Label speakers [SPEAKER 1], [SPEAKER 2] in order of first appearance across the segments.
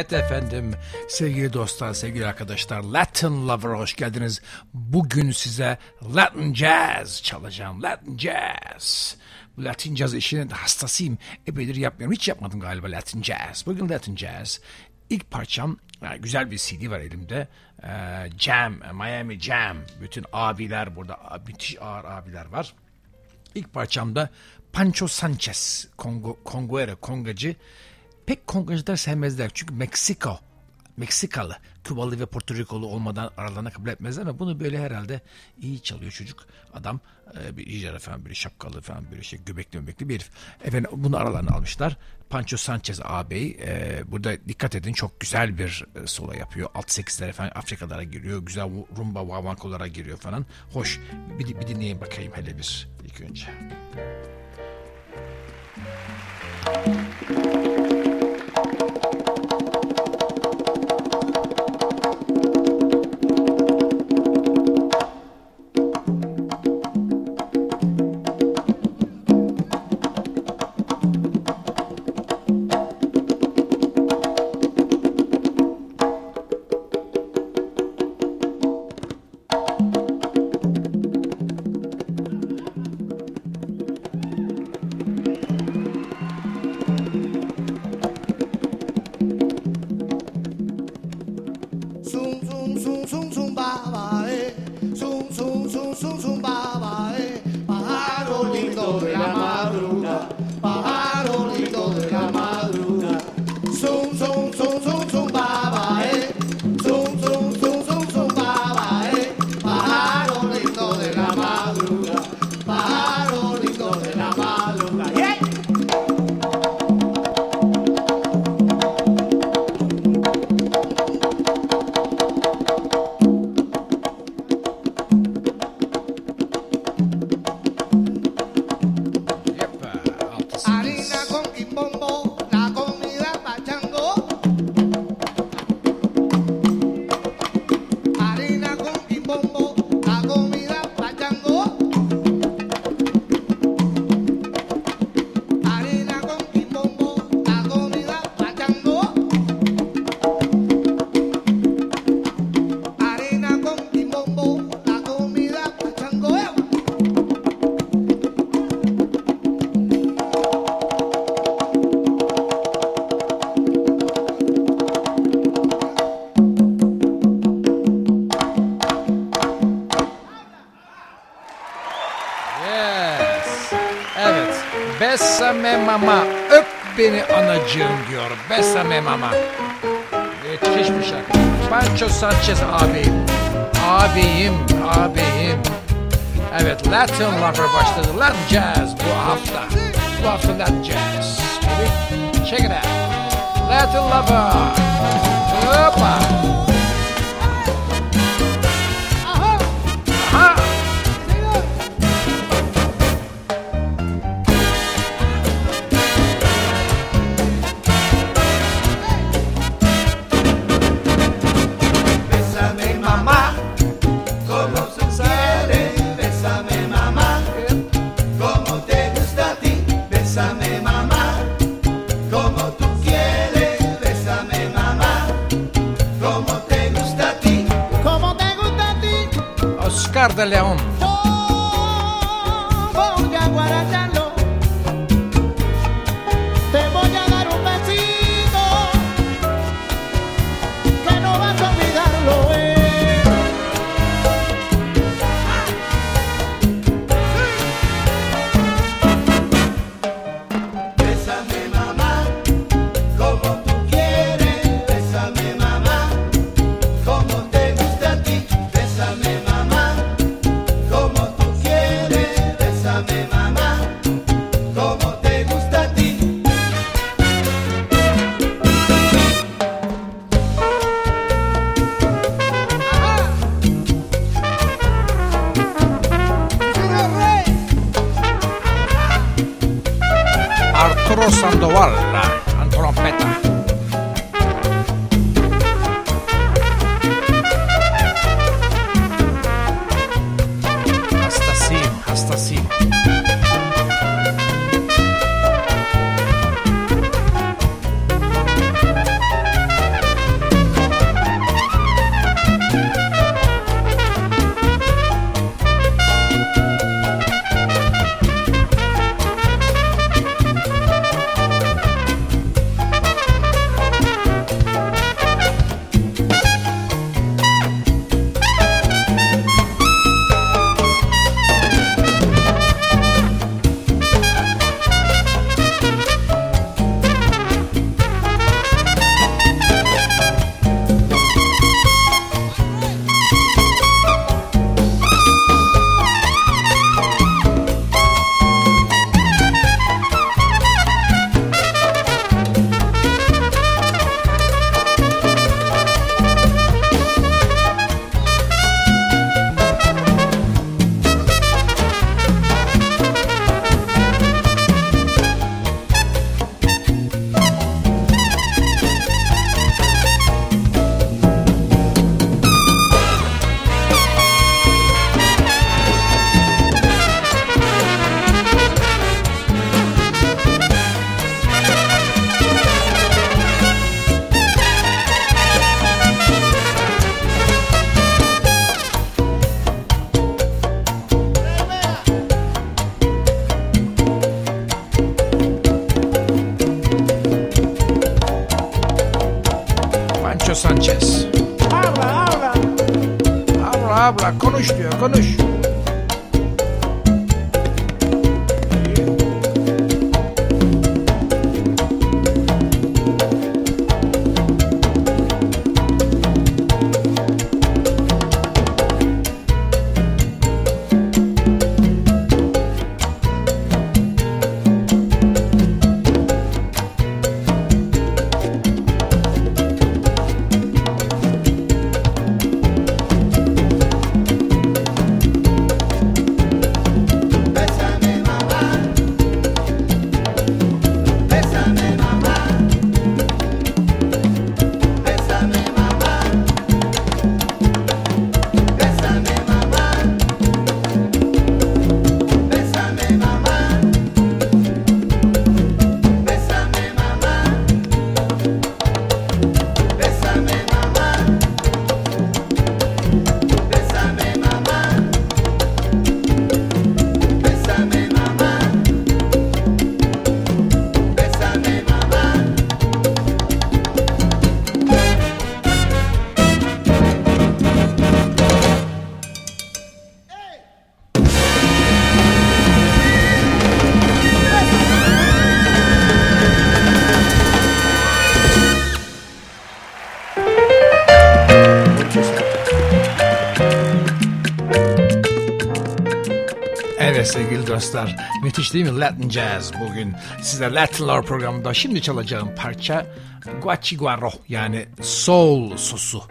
[SPEAKER 1] Evet efendim sevgili dostlar sevgili arkadaşlar Latin Lover'a hoş geldiniz. Bugün size Latin Jazz çalacağım Latin Jazz. Bu Latin Jazz işinin de hastasıyım. Epeydir yapmıyorum hiç yapmadım galiba Latin Jazz. Bugün Latin Jazz. İlk parçam güzel bir CD var elimde. Ee, Jam, Miami Jam. Bütün abiler burada müthiş ağır abiler var. İlk parçamda Pancho Sanchez, Kongo, Kongoere, Kongacı. Pek Kongacılar sevmezler çünkü Meksiko, Meksikalı, Kübalı ve Porto olmadan aralarına kabul etmezler ama bunu böyle herhalde iyi çalıyor çocuk. Adam e, bir icara falan böyle şapkalı falan böyle şey göbekli göbekli bir herif. Efendim bunu aralarına almışlar. Pancho Sanchez ağabey e, burada dikkat edin çok güzel bir e, solo yapıyor. Alt sekizlere falan Afrikalara giriyor. Güzel rumba vavankolara giriyor falan. Hoş. Bir, bir dinleyin bakayım hele bir ilk önce. Besame anacığım diyor. Besame mama. Müthiş bir şarkı. Pancho Sanchez ağabeyim. Ağabeyim, ağabeyim. Evet Latin Lover başladı. Latin Jazz bu hafta. Bu hafta Latin Jazz. Baby. Check it out. Latin Lover. Hoppa. Oscar Abla konuş diyor konuş. Dostlar, müthiş değil mi Latin Jazz bugün size Latin Lore programında şimdi çalacağım parça Guachiguaro yani soul sosu.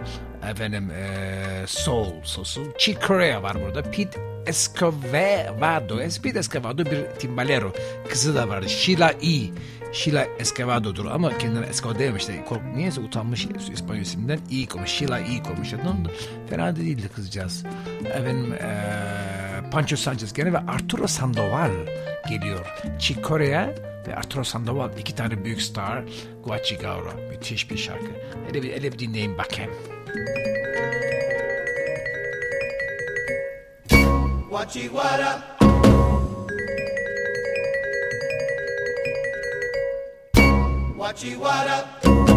[SPEAKER 1] Efendim eee, soul sosu. Chick Corea var burada. Pete Escovedo. Pete Escovedo bir timbalero. Kızı da var. Sheila E. Sheila Escovedo'dur ama kendine Escovedo demiş de kork- niyeyse utanmış İspanyol isminden E koymuş. Sheila E koymuş. Fena da değildi kızcağız. Efendim eee Pancho Sanchez gene ve Arturo Sandoval geliyor. Chick Corea ve Arturo Sandoval iki tane büyük star. Guachiguaro. Müthiş bir şarkı. Hele bir, hele bir dinleyin bakayım.
[SPEAKER 2] Guachiguara. Guachiguara.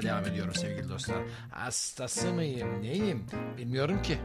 [SPEAKER 1] Şarkıyla devam ediyoruz sevgili dostlar. Hastası mıyım, neyim bilmiyorum ki.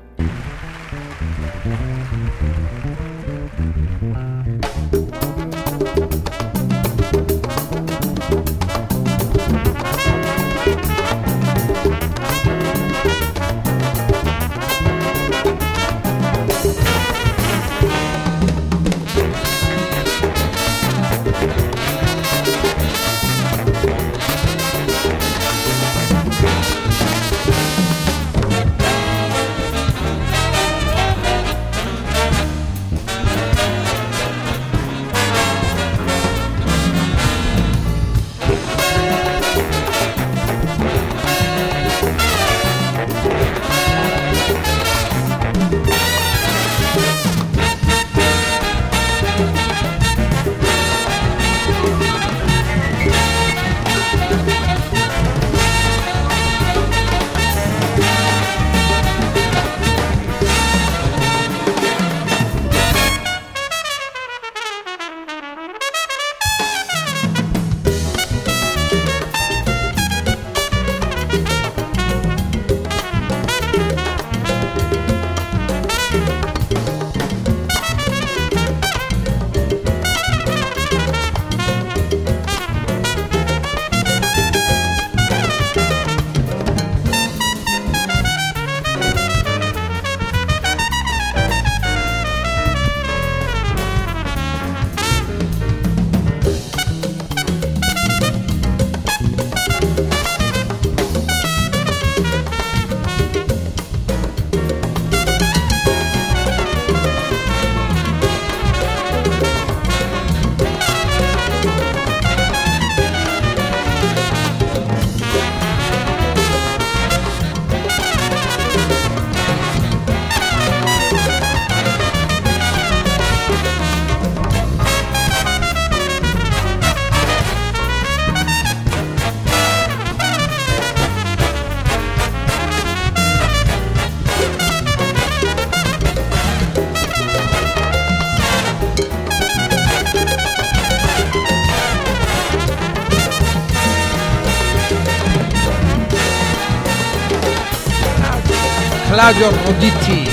[SPEAKER 3] Rádio Afrodite.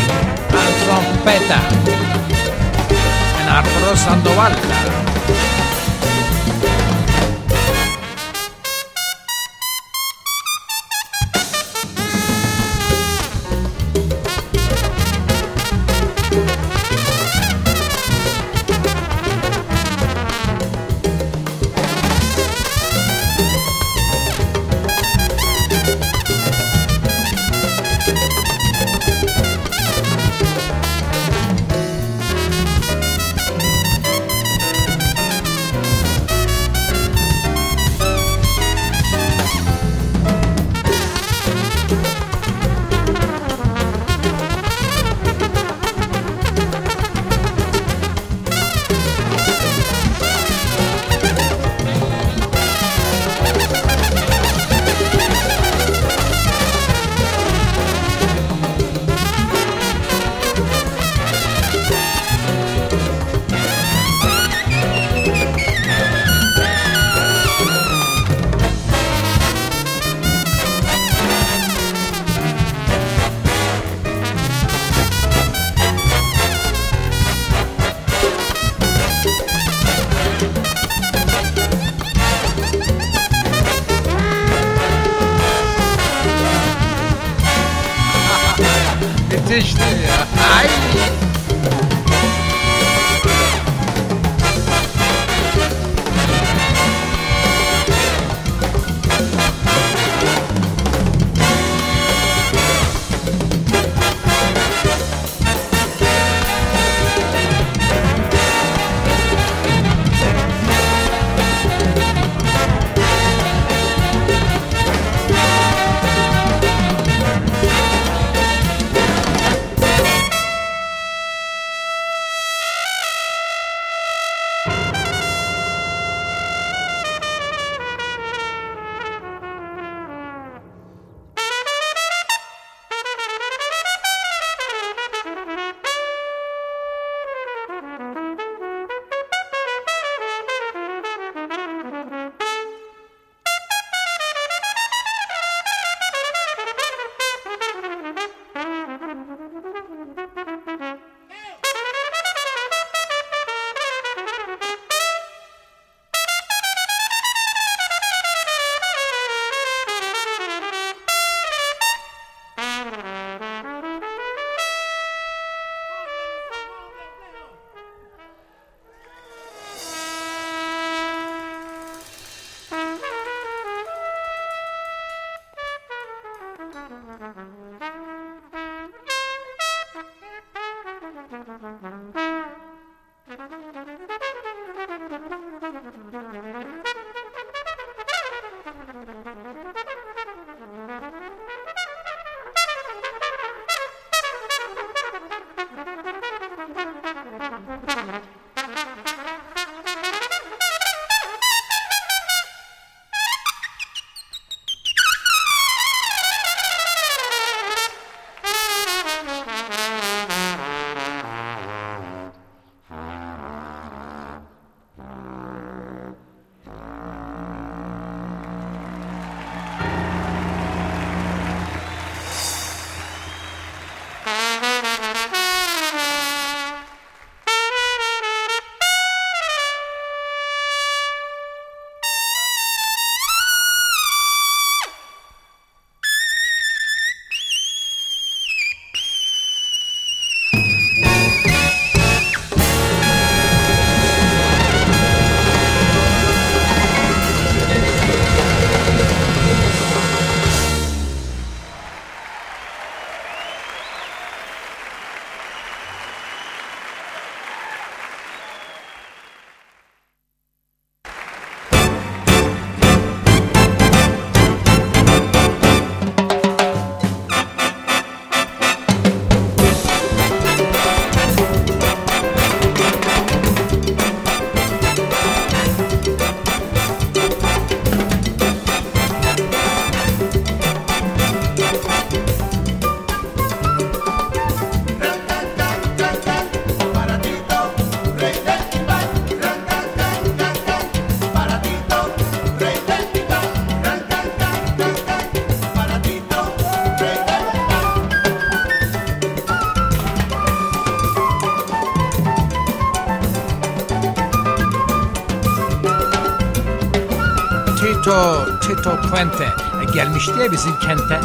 [SPEAKER 3] E, ya bizim kente.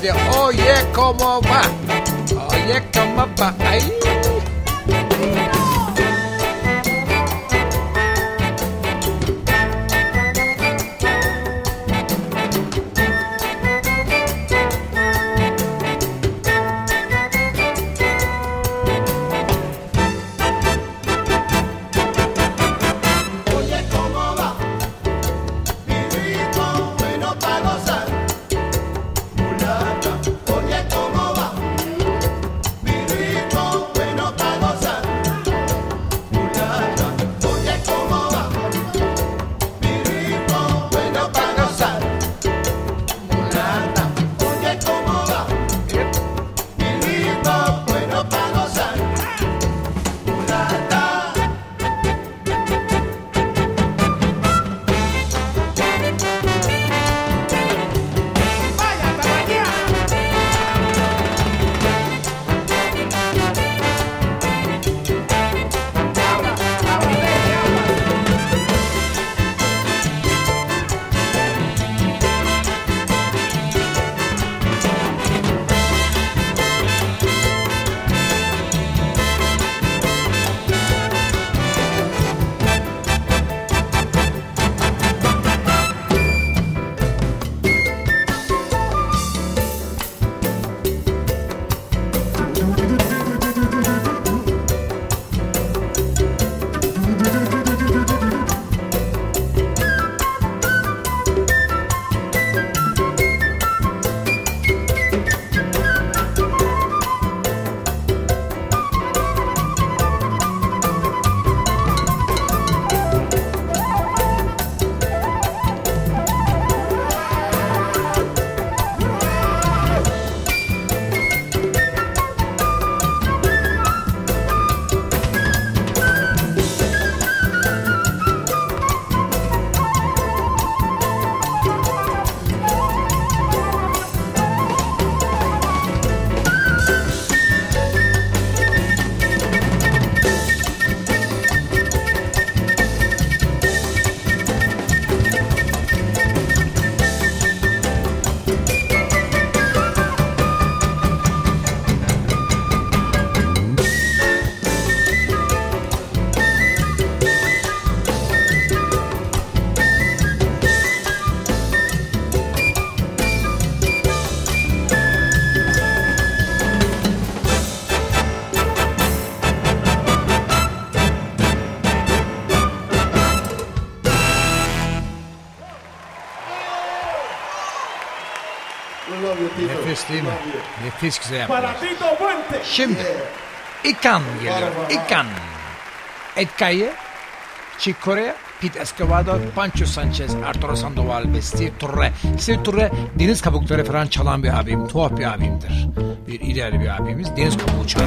[SPEAKER 1] de oye
[SPEAKER 3] cómo va, oye cómo va, ahí. Para Tito
[SPEAKER 4] Puente.
[SPEAKER 1] Şimdi ikan geliyor. İkan. Etkayı, Chick Corea, Pete Escobar, Pancho Sanchez, Arturo Sandoval ve Steve Turre. Steve Turre deniz kabukları falan çalan bir abim. Tuhaf bir abimdir. Bir ileri bir abimiz. Deniz kabuğu çalar.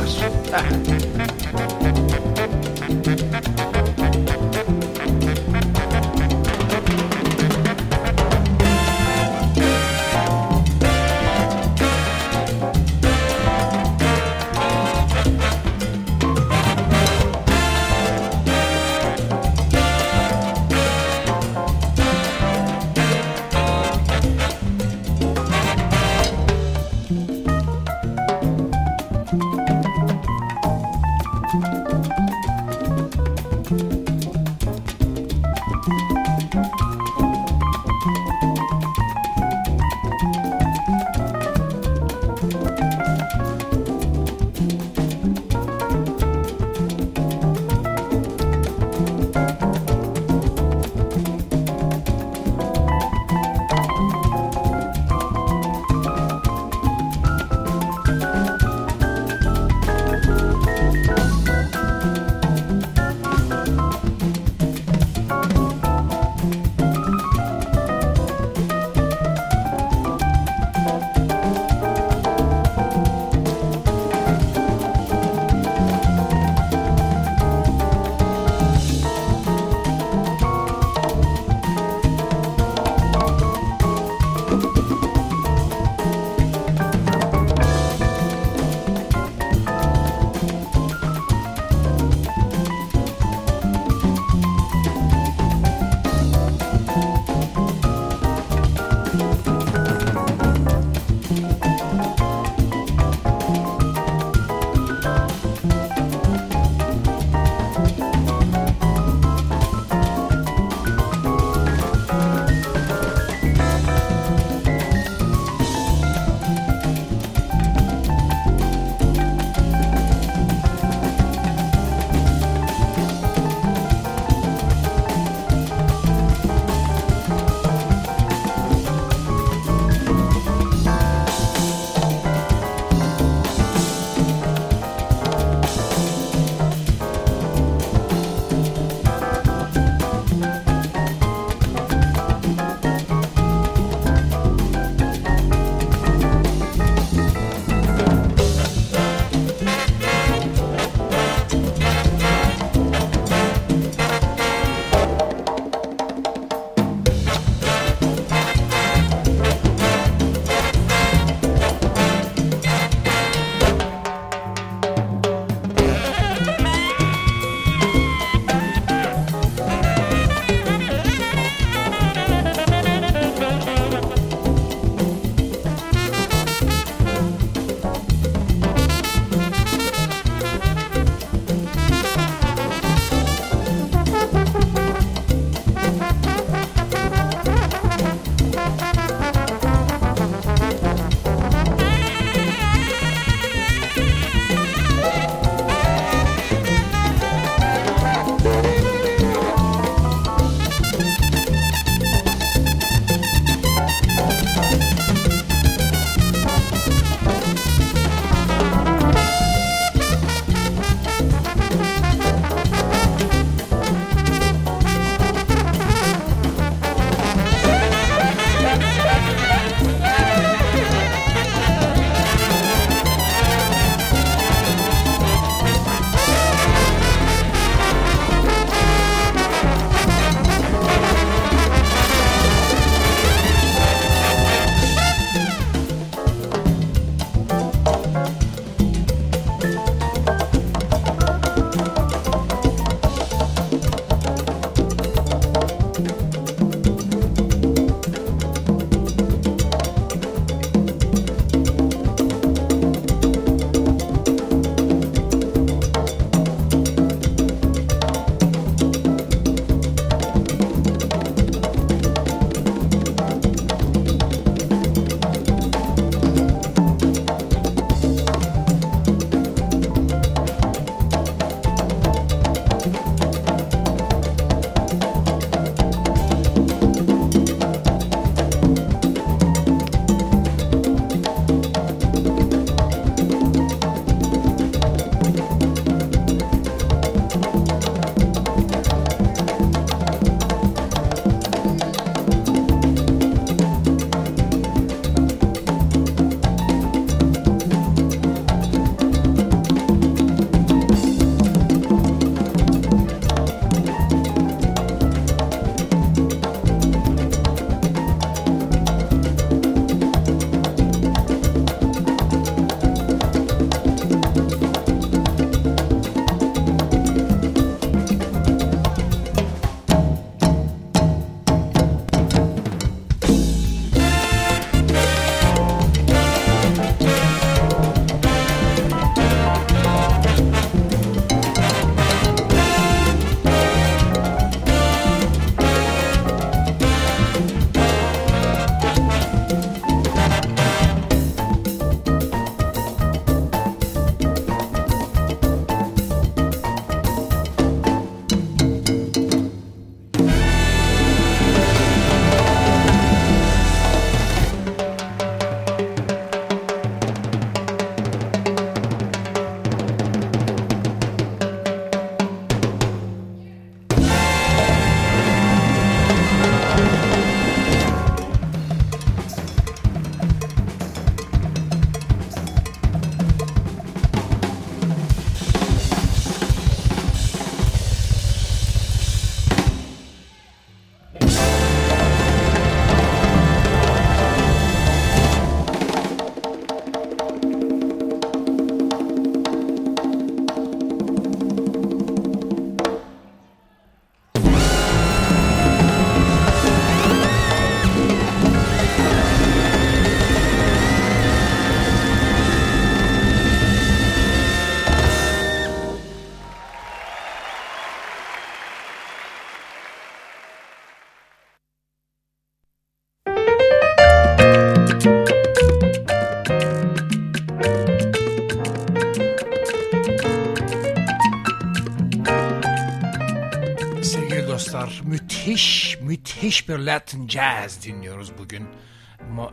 [SPEAKER 1] Müthiş, müthiş bir Latin Jazz dinliyoruz bugün.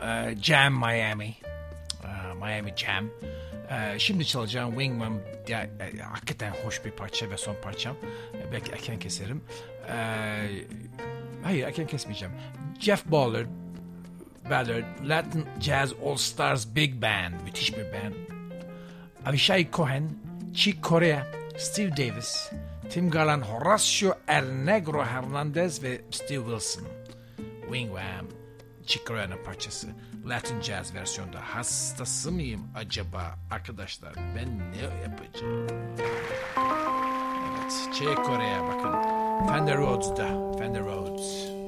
[SPEAKER 1] E, Jam Miami. E, Miami Jam. E, Şimdi çalacağım Wingman ya, hakikaten hoş bir parça ve son parçam. Belki erken keserim. Hayır erken kesmeyeceğim. Jeff Ballard, Ballard, Latin Jazz All Stars Big Band. Müthiş bir band. Avishai Cohen, Chick Corea, Steve Davis, Tim Garland, Horacio El Negro Hernandez ve Steve Wilson. Wingwam, Chick parçası. Latin Jazz versiyonda. Hastası mıyım acaba arkadaşlar? Ben ne yapacağım? Evet, Chick Corea bakın. Fender Rhodes'da. Fender Rhodes.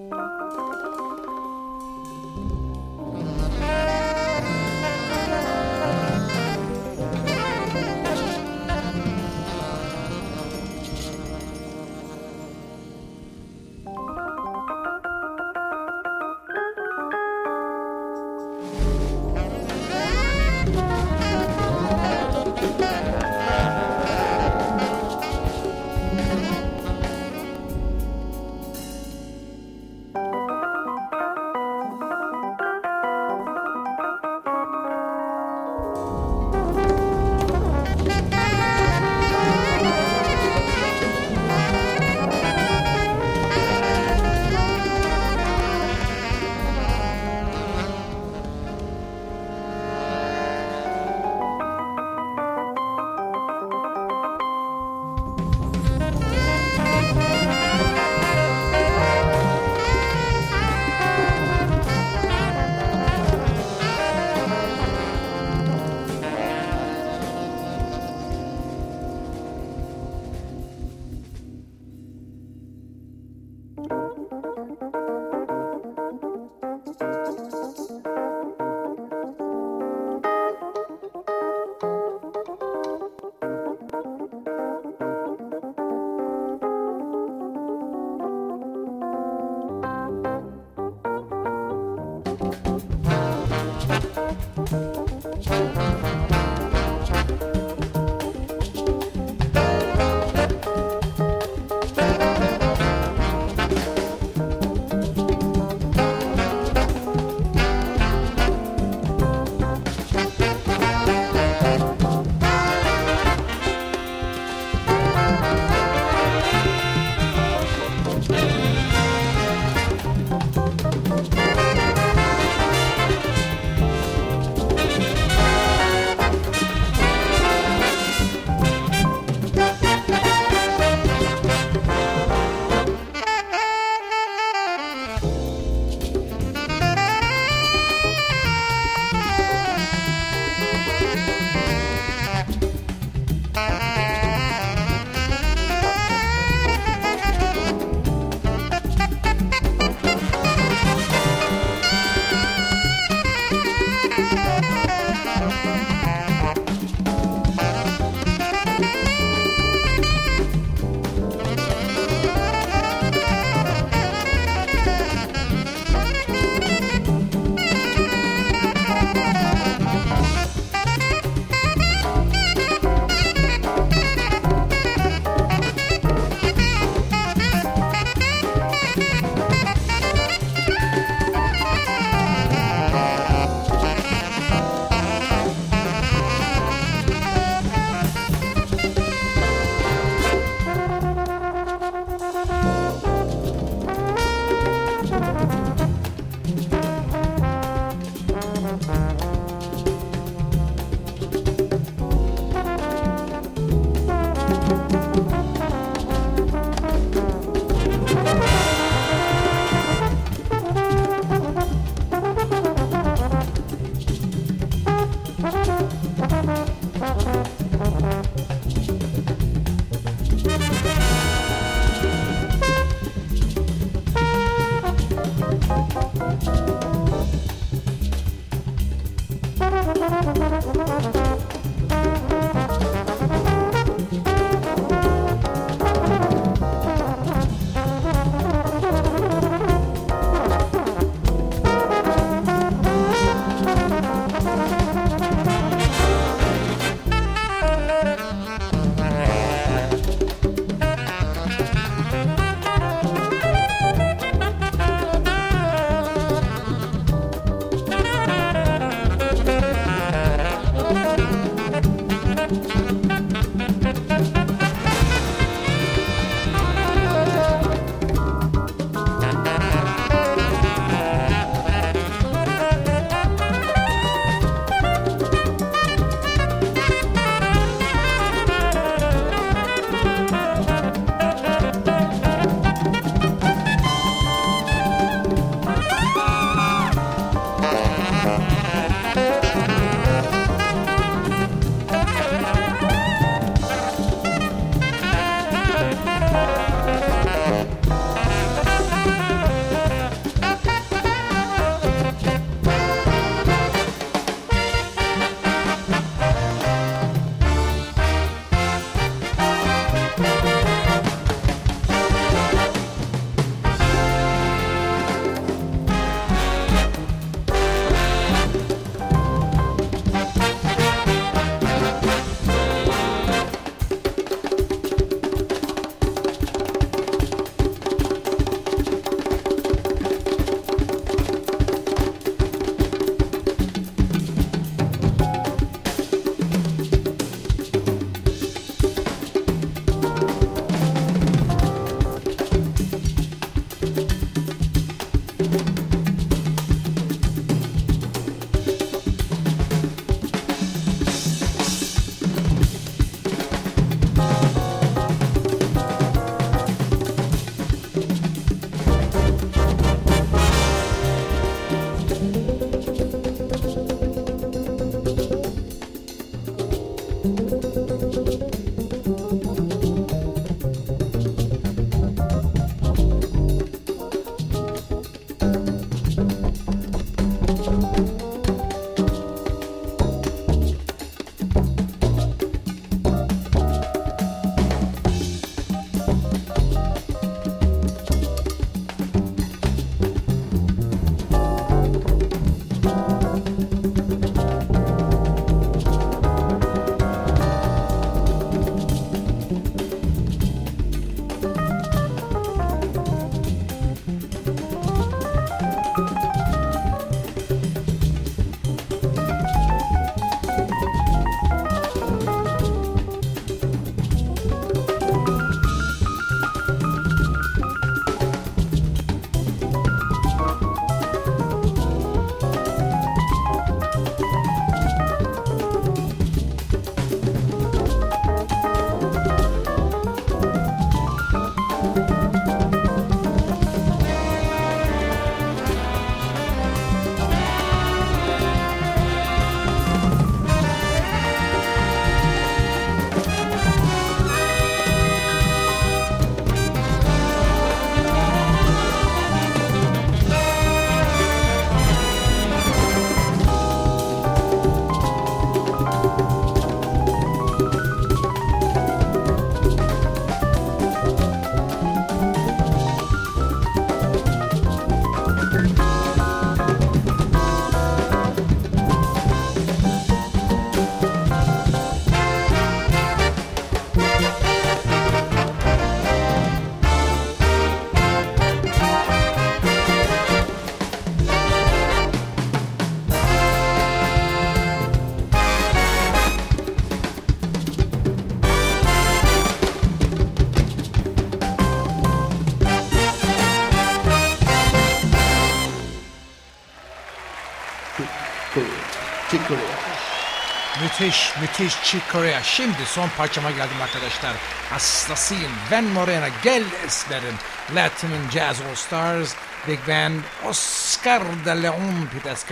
[SPEAKER 1] Müthiş, müthiş Chick Corea. Şimdi son parçama geldim arkadaşlar. Hastasıyım. Ben Morena, gel esmerim. Latin and Jazz All Stars, Big Band, Oscar de Leon
[SPEAKER 5] It's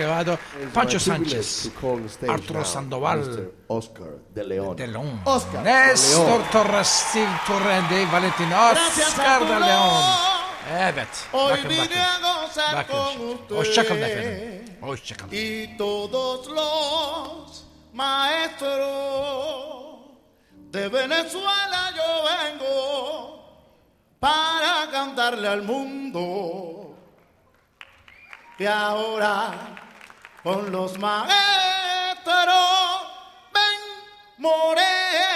[SPEAKER 1] Pancho Sanchez, Arturo Sandoval.
[SPEAKER 5] Oscar de Leon.
[SPEAKER 1] de Leon,
[SPEAKER 5] Oscar
[SPEAKER 1] Nestor. Torres, Steve Torrente, Valentin, Oscar de. Leon. Evet, bakın bakın. Bakın. Hoşçakalın efendim. Hoşçakalın.
[SPEAKER 3] Maestros de Venezuela yo vengo para cantarle al mundo. Y ahora con los maestros ven morena.